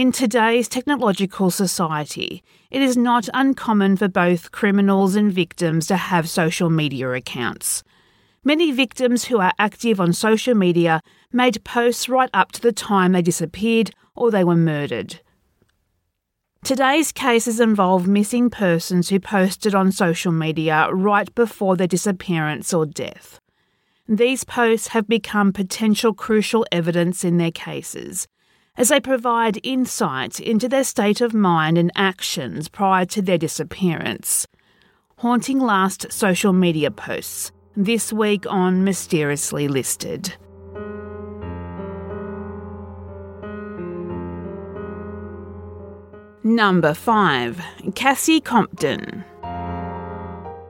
In today's technological society, it is not uncommon for both criminals and victims to have social media accounts. Many victims who are active on social media made posts right up to the time they disappeared or they were murdered. Today's cases involve missing persons who posted on social media right before their disappearance or death. These posts have become potential crucial evidence in their cases, as they provide insight into their state of mind and actions prior to their disappearance. Haunting last social media posts, this week on Mysteriously Listed. Number 5 Cassie Compton.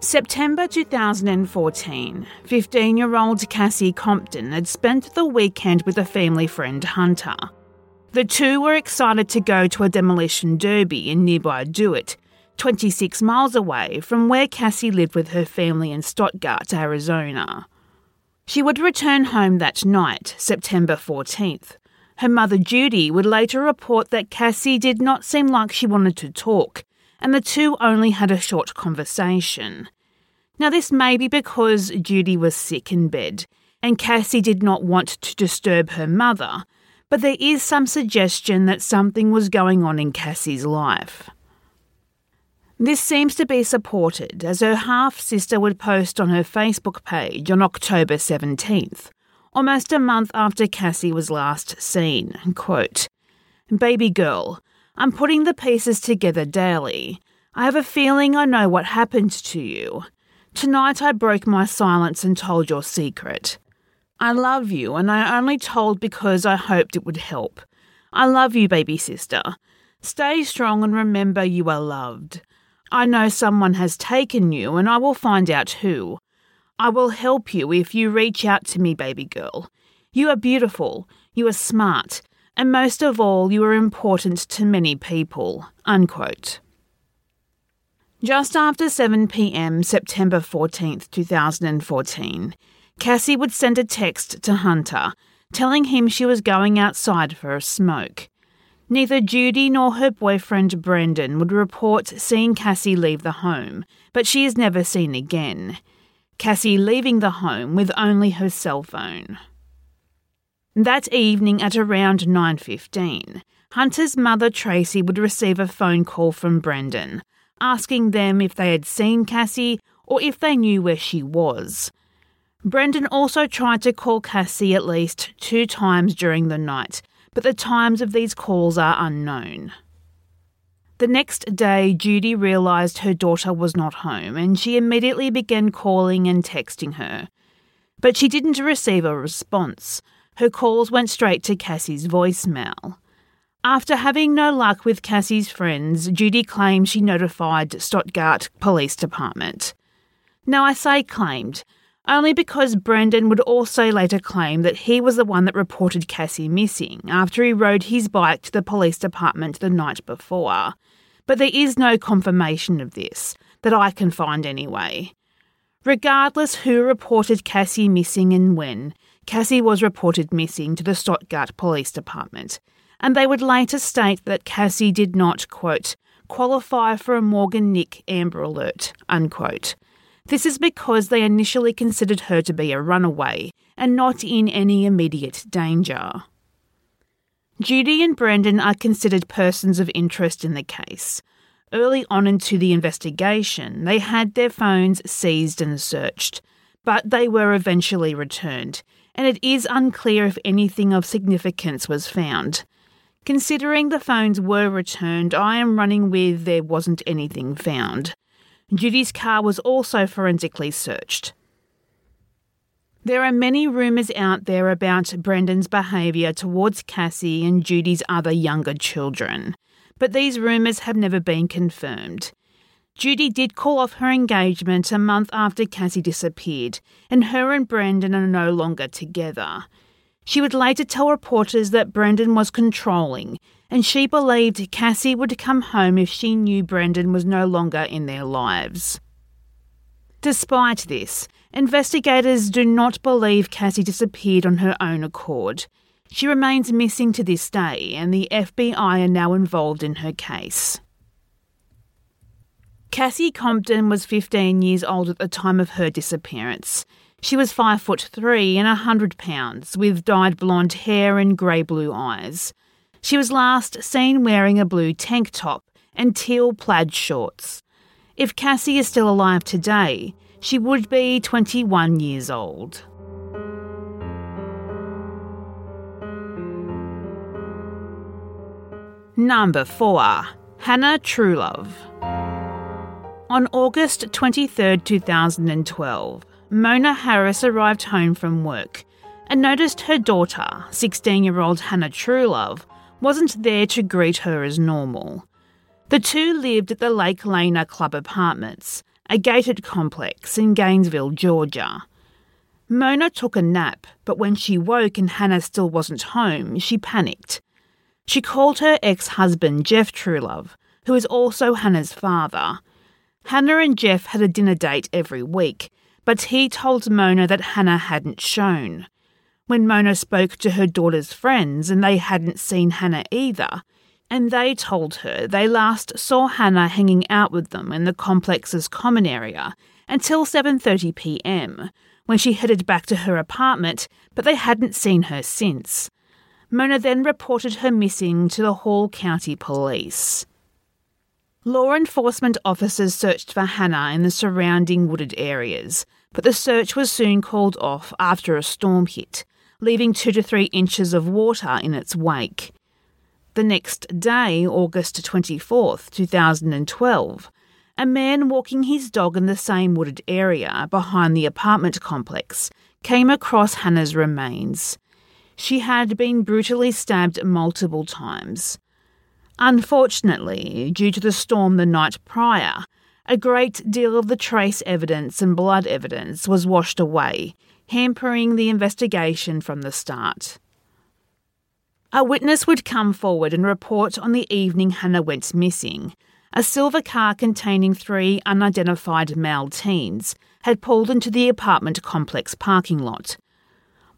September 2014, 15 year old Cassie Compton had spent the weekend with a family friend Hunter. The two were excited to go to a demolition derby in nearby Dewitt, 26 miles away from where Cassie lived with her family in Stuttgart, Arizona. She would return home that night, September 14th. Her mother Judy would later report that Cassie did not seem like she wanted to talk, and the two only had a short conversation. Now, this may be because Judy was sick in bed, and Cassie did not want to disturb her mother, but there is some suggestion that something was going on in Cassie's life. This seems to be supported as her half sister would post on her Facebook page on October 17th, almost a month after Cassie was last seen. Quote, Baby girl, I'm putting the pieces together daily. I have a feeling I know what happened to you. Tonight I broke my silence and told your secret. I love you, and I only told because I hoped it would help. I love you, baby sister. Stay strong and remember you are loved. I know someone has taken you, and I will find out who. I will help you if you reach out to me, baby girl. You are beautiful, you are smart, and most of all, you are important to many people. Unquote. Just after 7 pm, September 14th, 2014, Cassie would send a text to Hunter telling him she was going outside for a smoke. Neither Judy nor her boyfriend Brendan would report seeing Cassie leave the home, but she is never seen again. Cassie leaving the home with only her cell phone. That evening at around 9:15, Hunter's mother Tracy would receive a phone call from Brendan, asking them if they had seen Cassie or if they knew where she was. Brendan also tried to call Cassie at least two times during the night, but the times of these calls are unknown. The next day, Judy realised her daughter was not home and she immediately began calling and texting her. But she didn't receive a response. Her calls went straight to Cassie's voicemail. After having no luck with Cassie's friends, Judy claimed she notified Stuttgart Police Department. Now, I say claimed only because Brendan would also later claim that he was the one that reported Cassie missing after he rode his bike to the police department the night before. But there is no confirmation of this, that I can find anyway. Regardless who reported Cassie missing and when, Cassie was reported missing to the Stuttgart Police Department, and they would later state that Cassie did not, quote, qualify for a Morgan Nick Amber Alert, unquote. This is because they initially considered her to be a runaway and not in any immediate danger. Judy and Brendan are considered persons of interest in the case. Early on into the investigation, they had their phones seized and searched, but they were eventually returned, and it is unclear if anything of significance was found. Considering the phones were returned, I am running with there wasn't anything found. Judy's car was also forensically searched. There are many rumours out there about Brendan's behaviour towards Cassie and Judy's other younger children, but these rumours have never been confirmed. Judy did call off her engagement a month after Cassie disappeared, and her and Brendan are no longer together. She would later tell reporters that Brendan was controlling, and she believed Cassie would come home if she knew Brendan was no longer in their lives. Despite this, investigators do not believe Cassie disappeared on her own accord. She remains missing to this day, and the FBI are now involved in her case. Cassie Compton was 15 years old at the time of her disappearance. She was 5 foot 3 and a 100 pounds, with dyed blonde hair and grey blue eyes. She was last seen wearing a blue tank top and teal plaid shorts. If Cassie is still alive today, she would be 21 years old. Number 4. Hannah Truelove. On August 23, 2012, Mona Harris arrived home from work and noticed her daughter, 16 year old Hannah Truelove, wasn't there to greet her as normal. The two lived at the Lake Lanier Club Apartments, a gated complex in Gainesville, Georgia. Mona took a nap, but when she woke and Hannah still wasn't home, she panicked. She called her ex husband, Jeff Truelove, who is also Hannah's father, Hannah and Jeff had a dinner date every week, but he told Mona that Hannah hadn't shown. When Mona spoke to her daughter's friends and they hadn't seen Hannah either, and they told her they last saw Hannah hanging out with them in the complex's common area until 7:30 p.m. when she headed back to her apartment, but they hadn't seen her since. Mona then reported her missing to the Hall County Police. Law enforcement officers searched for Hannah in the surrounding wooded areas, but the search was soon called off after a storm hit, leaving two to three inches of water in its wake. The next day, August 24th, 2012, a man walking his dog in the same wooded area behind the apartment complex came across Hannah's remains. She had been brutally stabbed multiple times. Unfortunately, due to the storm the night prior, a great deal of the trace evidence and blood evidence was washed away, hampering the investigation from the start. A witness would come forward and report on the evening Hannah went missing. A silver car containing three unidentified male teens had pulled into the apartment complex parking lot.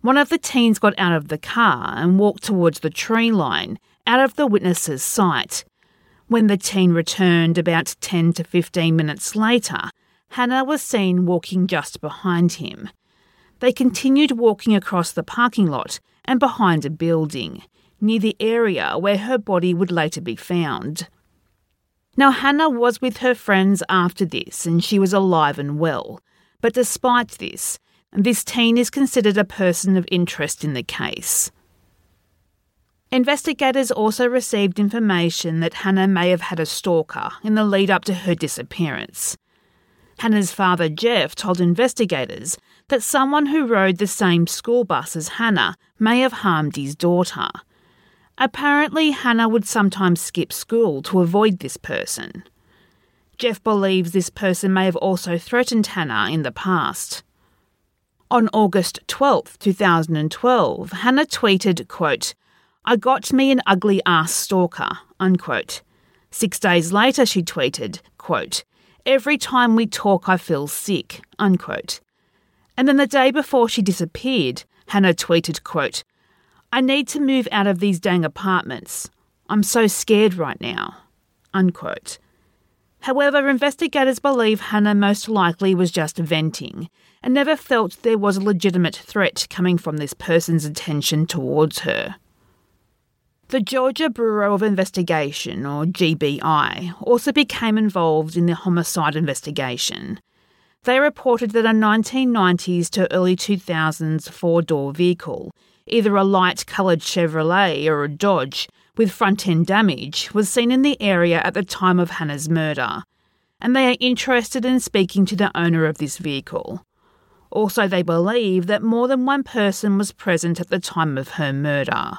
One of the teens got out of the car and walked towards the tree line out of the witness's sight. When the teen returned about 10 to 15 minutes later, Hannah was seen walking just behind him. They continued walking across the parking lot and behind a building, near the area where her body would later be found. Now, Hannah was with her friends after this and she was alive and well, but despite this, this teen is considered a person of interest in the case. Investigators also received information that Hannah may have had a stalker in the lead up to her disappearance. Hannah's father, Jeff, told investigators that someone who rode the same school bus as Hannah may have harmed his daughter. Apparently, Hannah would sometimes skip school to avoid this person. Jeff believes this person may have also threatened Hannah in the past. On August 12, 2012, Hannah tweeted, quote, I got me an ugly ass stalker, unquote. Six days later, she tweeted, quote, Every time we talk, I feel sick, unquote. And then the day before she disappeared, Hannah tweeted, quote, I need to move out of these dang apartments. I'm so scared right now, unquote. However, investigators believe Hannah most likely was just venting and never felt there was a legitimate threat coming from this person's attention towards her. The Georgia Bureau of Investigation, or GBI, also became involved in the homicide investigation. They reported that a 1990s to early 2000s four door vehicle, either a light coloured Chevrolet or a Dodge, with front end damage, was seen in the area at the time of Hannah's murder, and they are interested in speaking to the owner of this vehicle. Also, they believe that more than one person was present at the time of her murder.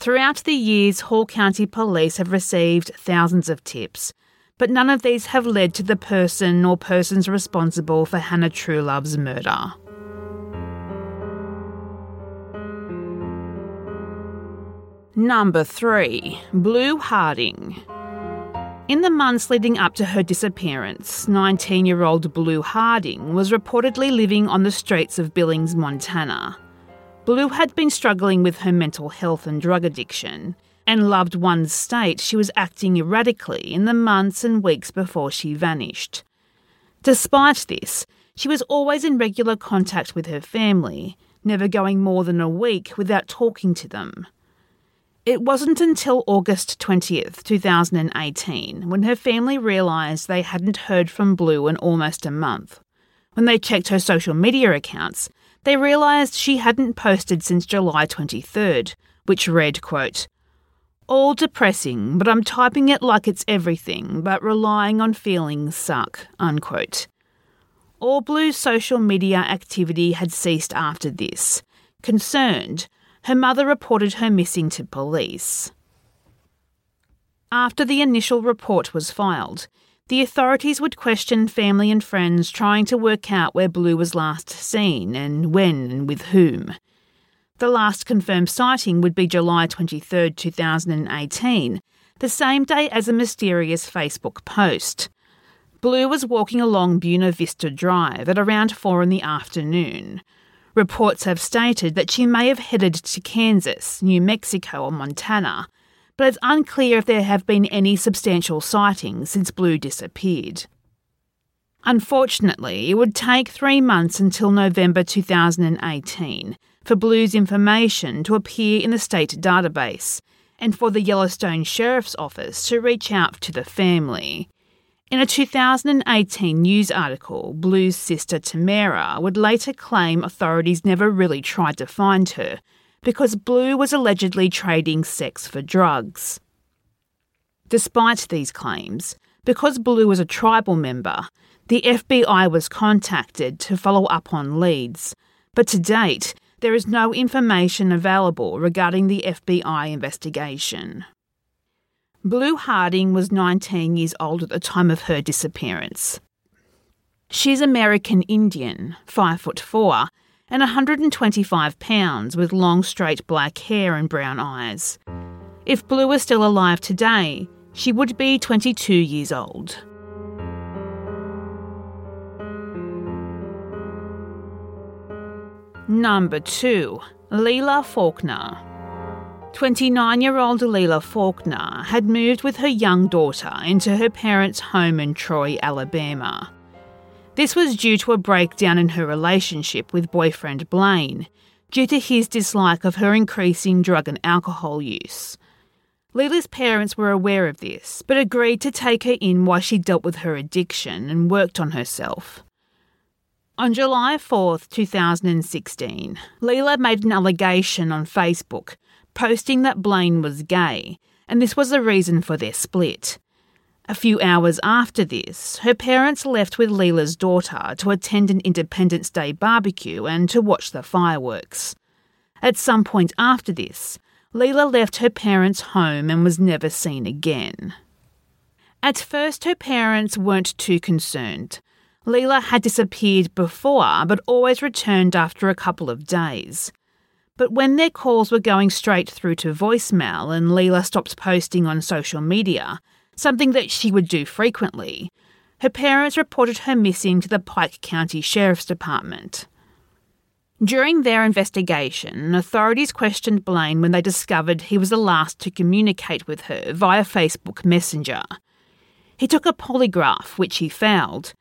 Throughout the years, Hall County Police have received thousands of tips, but none of these have led to the person or persons responsible for Hannah Truelove's murder. Number 3. Blue Harding. In the months leading up to her disappearance, 19 year old Blue Harding was reportedly living on the streets of Billings, Montana. Blue had been struggling with her mental health and drug addiction, and loved one's state she was acting erratically in the months and weeks before she vanished. Despite this, she was always in regular contact with her family, never going more than a week without talking to them. It wasn't until August 20th, 2018, when her family realised they hadn't heard from Blue in almost a month. When they checked her social media accounts, they realised she hadn't posted since July 23rd, which read, quote, all depressing, but I'm typing it like it's everything, but relying on feelings suck, unquote. All Blue's social media activity had ceased after this. Concerned, her mother reported her missing to police. After the initial report was filed, the authorities would question family and friends trying to work out where Blue was last seen and when and with whom. The last confirmed sighting would be July 23, 2018, the same day as a mysterious Facebook post. Blue was walking along Buena Vista Drive at around 4 in the afternoon. Reports have stated that she may have headed to Kansas, New Mexico, or Montana, but it's unclear if there have been any substantial sightings since Blue disappeared. Unfortunately, it would take three months until November 2018 for Blue's information to appear in the state database and for the Yellowstone Sheriff's Office to reach out to the family. In a 2018 news article, Blue's sister Tamara would later claim authorities never really tried to find her because Blue was allegedly trading sex for drugs. Despite these claims, because Blue was a tribal member, the FBI was contacted to follow up on leads, but to date, there is no information available regarding the FBI investigation. Blue Harding was 19 years old at the time of her disappearance. She's American Indian, 5 foot 4, and 125 pounds with long straight black hair and brown eyes. If Blue were still alive today, she would be 22 years old. Number 2. Leila Faulkner. 29 year old Leila Faulkner had moved with her young daughter into her parents' home in Troy, Alabama. This was due to a breakdown in her relationship with boyfriend Blaine, due to his dislike of her increasing drug and alcohol use. Leila's parents were aware of this, but agreed to take her in while she dealt with her addiction and worked on herself. On July 4, 2016, Leila made an allegation on Facebook posting that Blaine was gay, and this was the reason for their split. A few hours after this, her parents left with Leila's daughter to attend an Independence Day barbecue and to watch the fireworks. At some point after this, Leila left her parents' home and was never seen again. At first, her parents weren't too concerned. Leila had disappeared before, but always returned after a couple of days. But when their calls were going straight through to voicemail and Leila stopped posting on social media, something that she would do frequently, her parents reported her missing to the Pike County Sheriff's Department. During their investigation, authorities questioned Blaine when they discovered he was the last to communicate with her via Facebook Messenger. He took a polygraph, which he failed.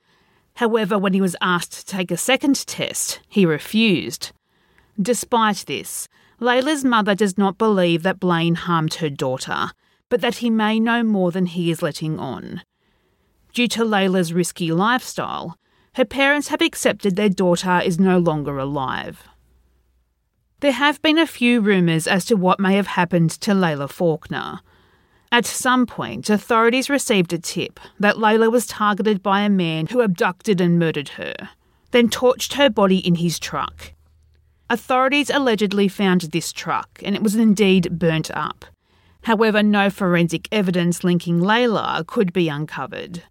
However, when he was asked to take a second test, he refused. Despite this, Layla's mother does not believe that Blaine harmed her daughter, but that he may know more than he is letting on. Due to Layla's risky lifestyle, her parents have accepted their daughter is no longer alive. There have been a few rumours as to what may have happened to Layla Faulkner. At some point, authorities received a tip that Layla was targeted by a man who abducted and murdered her. then torched her body in his truck. Authorities allegedly found this truck and it was indeed burnt up. However, no forensic evidence linking Layla could be uncovered.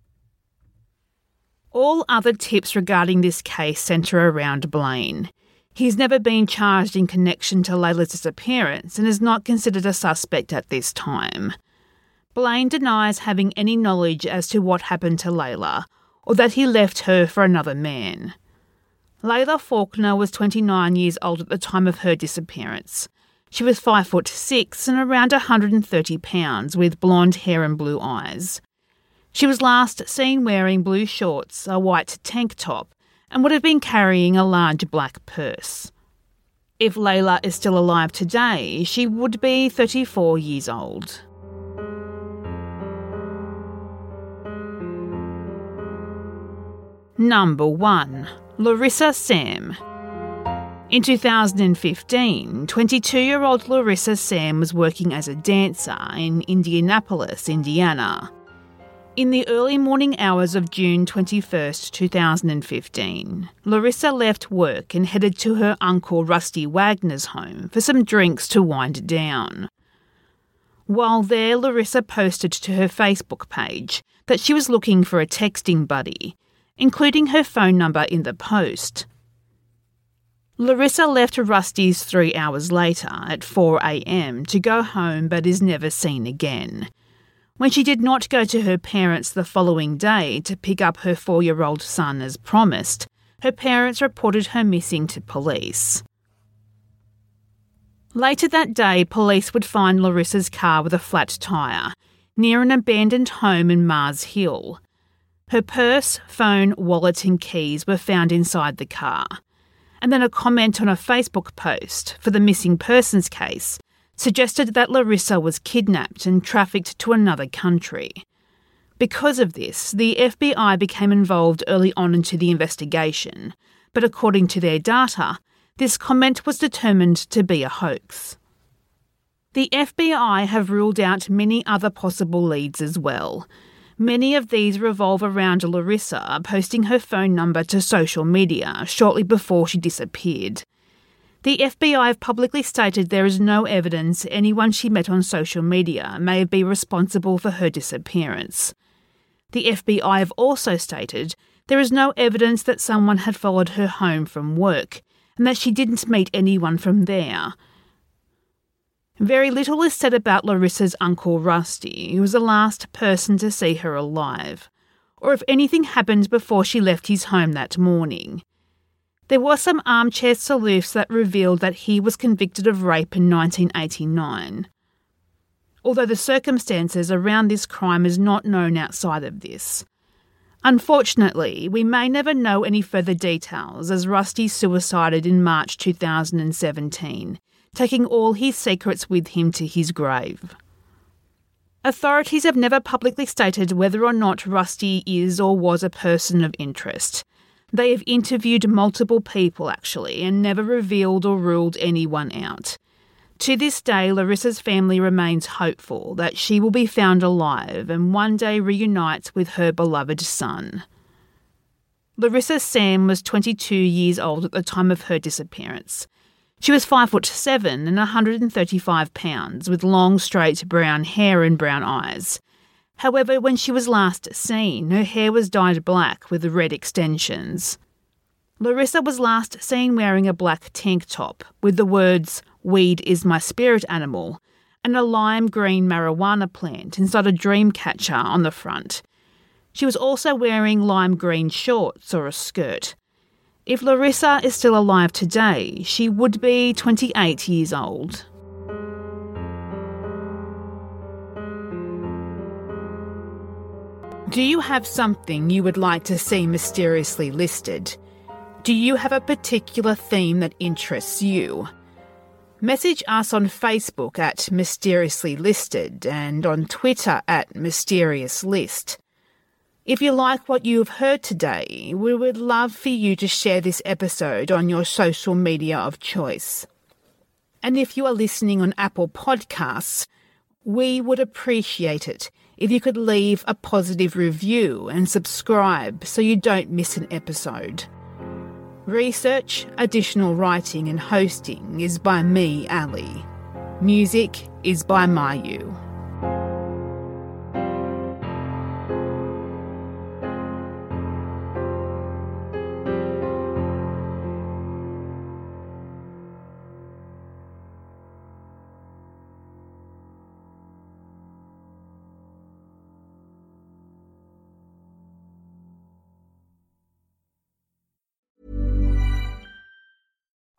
All other tips regarding this case centre around Blaine. He's never been charged in connection to Layla's disappearance and is not considered a suspect at this time. Blaine denies having any knowledge as to what happened to Layla or that he left her for another man. Layla Faulkner was 29 years old at the time of her disappearance. She was 5 foot 6 and around 130 pounds with blonde hair and blue eyes. She was last seen wearing blue shorts, a white tank top, and would have been carrying a large black purse. If Layla is still alive today, she would be 34 years old. Number 1 Larissa Sam. In 2015, 22 year old Larissa Sam was working as a dancer in Indianapolis, Indiana. In the early morning hours of June 21, 2015, Larissa left work and headed to her uncle Rusty Wagner's home for some drinks to wind down. While there, Larissa posted to her Facebook page that she was looking for a texting buddy, including her phone number in the post. Larissa left Rusty's three hours later at 4am to go home but is never seen again. When she did not go to her parents the following day to pick up her four year old son as promised, her parents reported her missing to police. Later that day, police would find Larissa's car with a flat tyre near an abandoned home in Mars Hill. Her purse, phone, wallet, and keys were found inside the car. And then a comment on a Facebook post for the missing persons case suggested that Larissa was kidnapped and trafficked to another country. Because of this, the FBI became involved early on into the investigation, but according to their data, this comment was determined to be a hoax. The FBI have ruled out many other possible leads as well. Many of these revolve around Larissa posting her phone number to social media shortly before she disappeared. The FBI have publicly stated there is no evidence anyone she met on social media may be responsible for her disappearance. The FBI have also stated there is no evidence that someone had followed her home from work and that she didn't meet anyone from there. Very little is said about Larissa's uncle Rusty, who was the last person to see her alive, or if anything happened before she left his home that morning. There were some armchair sleuths that revealed that he was convicted of rape in 1989. Although the circumstances around this crime is not known outside of this. Unfortunately, we may never know any further details as Rusty suicided in March 2017, taking all his secrets with him to his grave. Authorities have never publicly stated whether or not Rusty is or was a person of interest. They have interviewed multiple people, actually, and never revealed or ruled anyone out. To this day, Larissa's family remains hopeful that she will be found alive and one day reunites with her beloved son. Larissa Sam was 22 years old at the time of her disappearance. She was 5 foot 7 and 135 pounds with long straight brown hair and brown eyes. However, when she was last seen, her hair was dyed black with red extensions. Larissa was last seen wearing a black tank top with the words, Weed is my spirit animal, and a lime green marijuana plant inside a dream catcher on the front. She was also wearing lime green shorts or a skirt. If Larissa is still alive today, she would be 28 years old. Do you have something you would like to see mysteriously listed? Do you have a particular theme that interests you? Message us on Facebook at Mysteriously Listed and on Twitter at Mysterious List. If you like what you have heard today, we would love for you to share this episode on your social media of choice. And if you are listening on Apple Podcasts, we would appreciate it if you could leave a positive review and subscribe so you don't miss an episode. Research, additional writing, and hosting is by me, Ali. Music is by Mayu.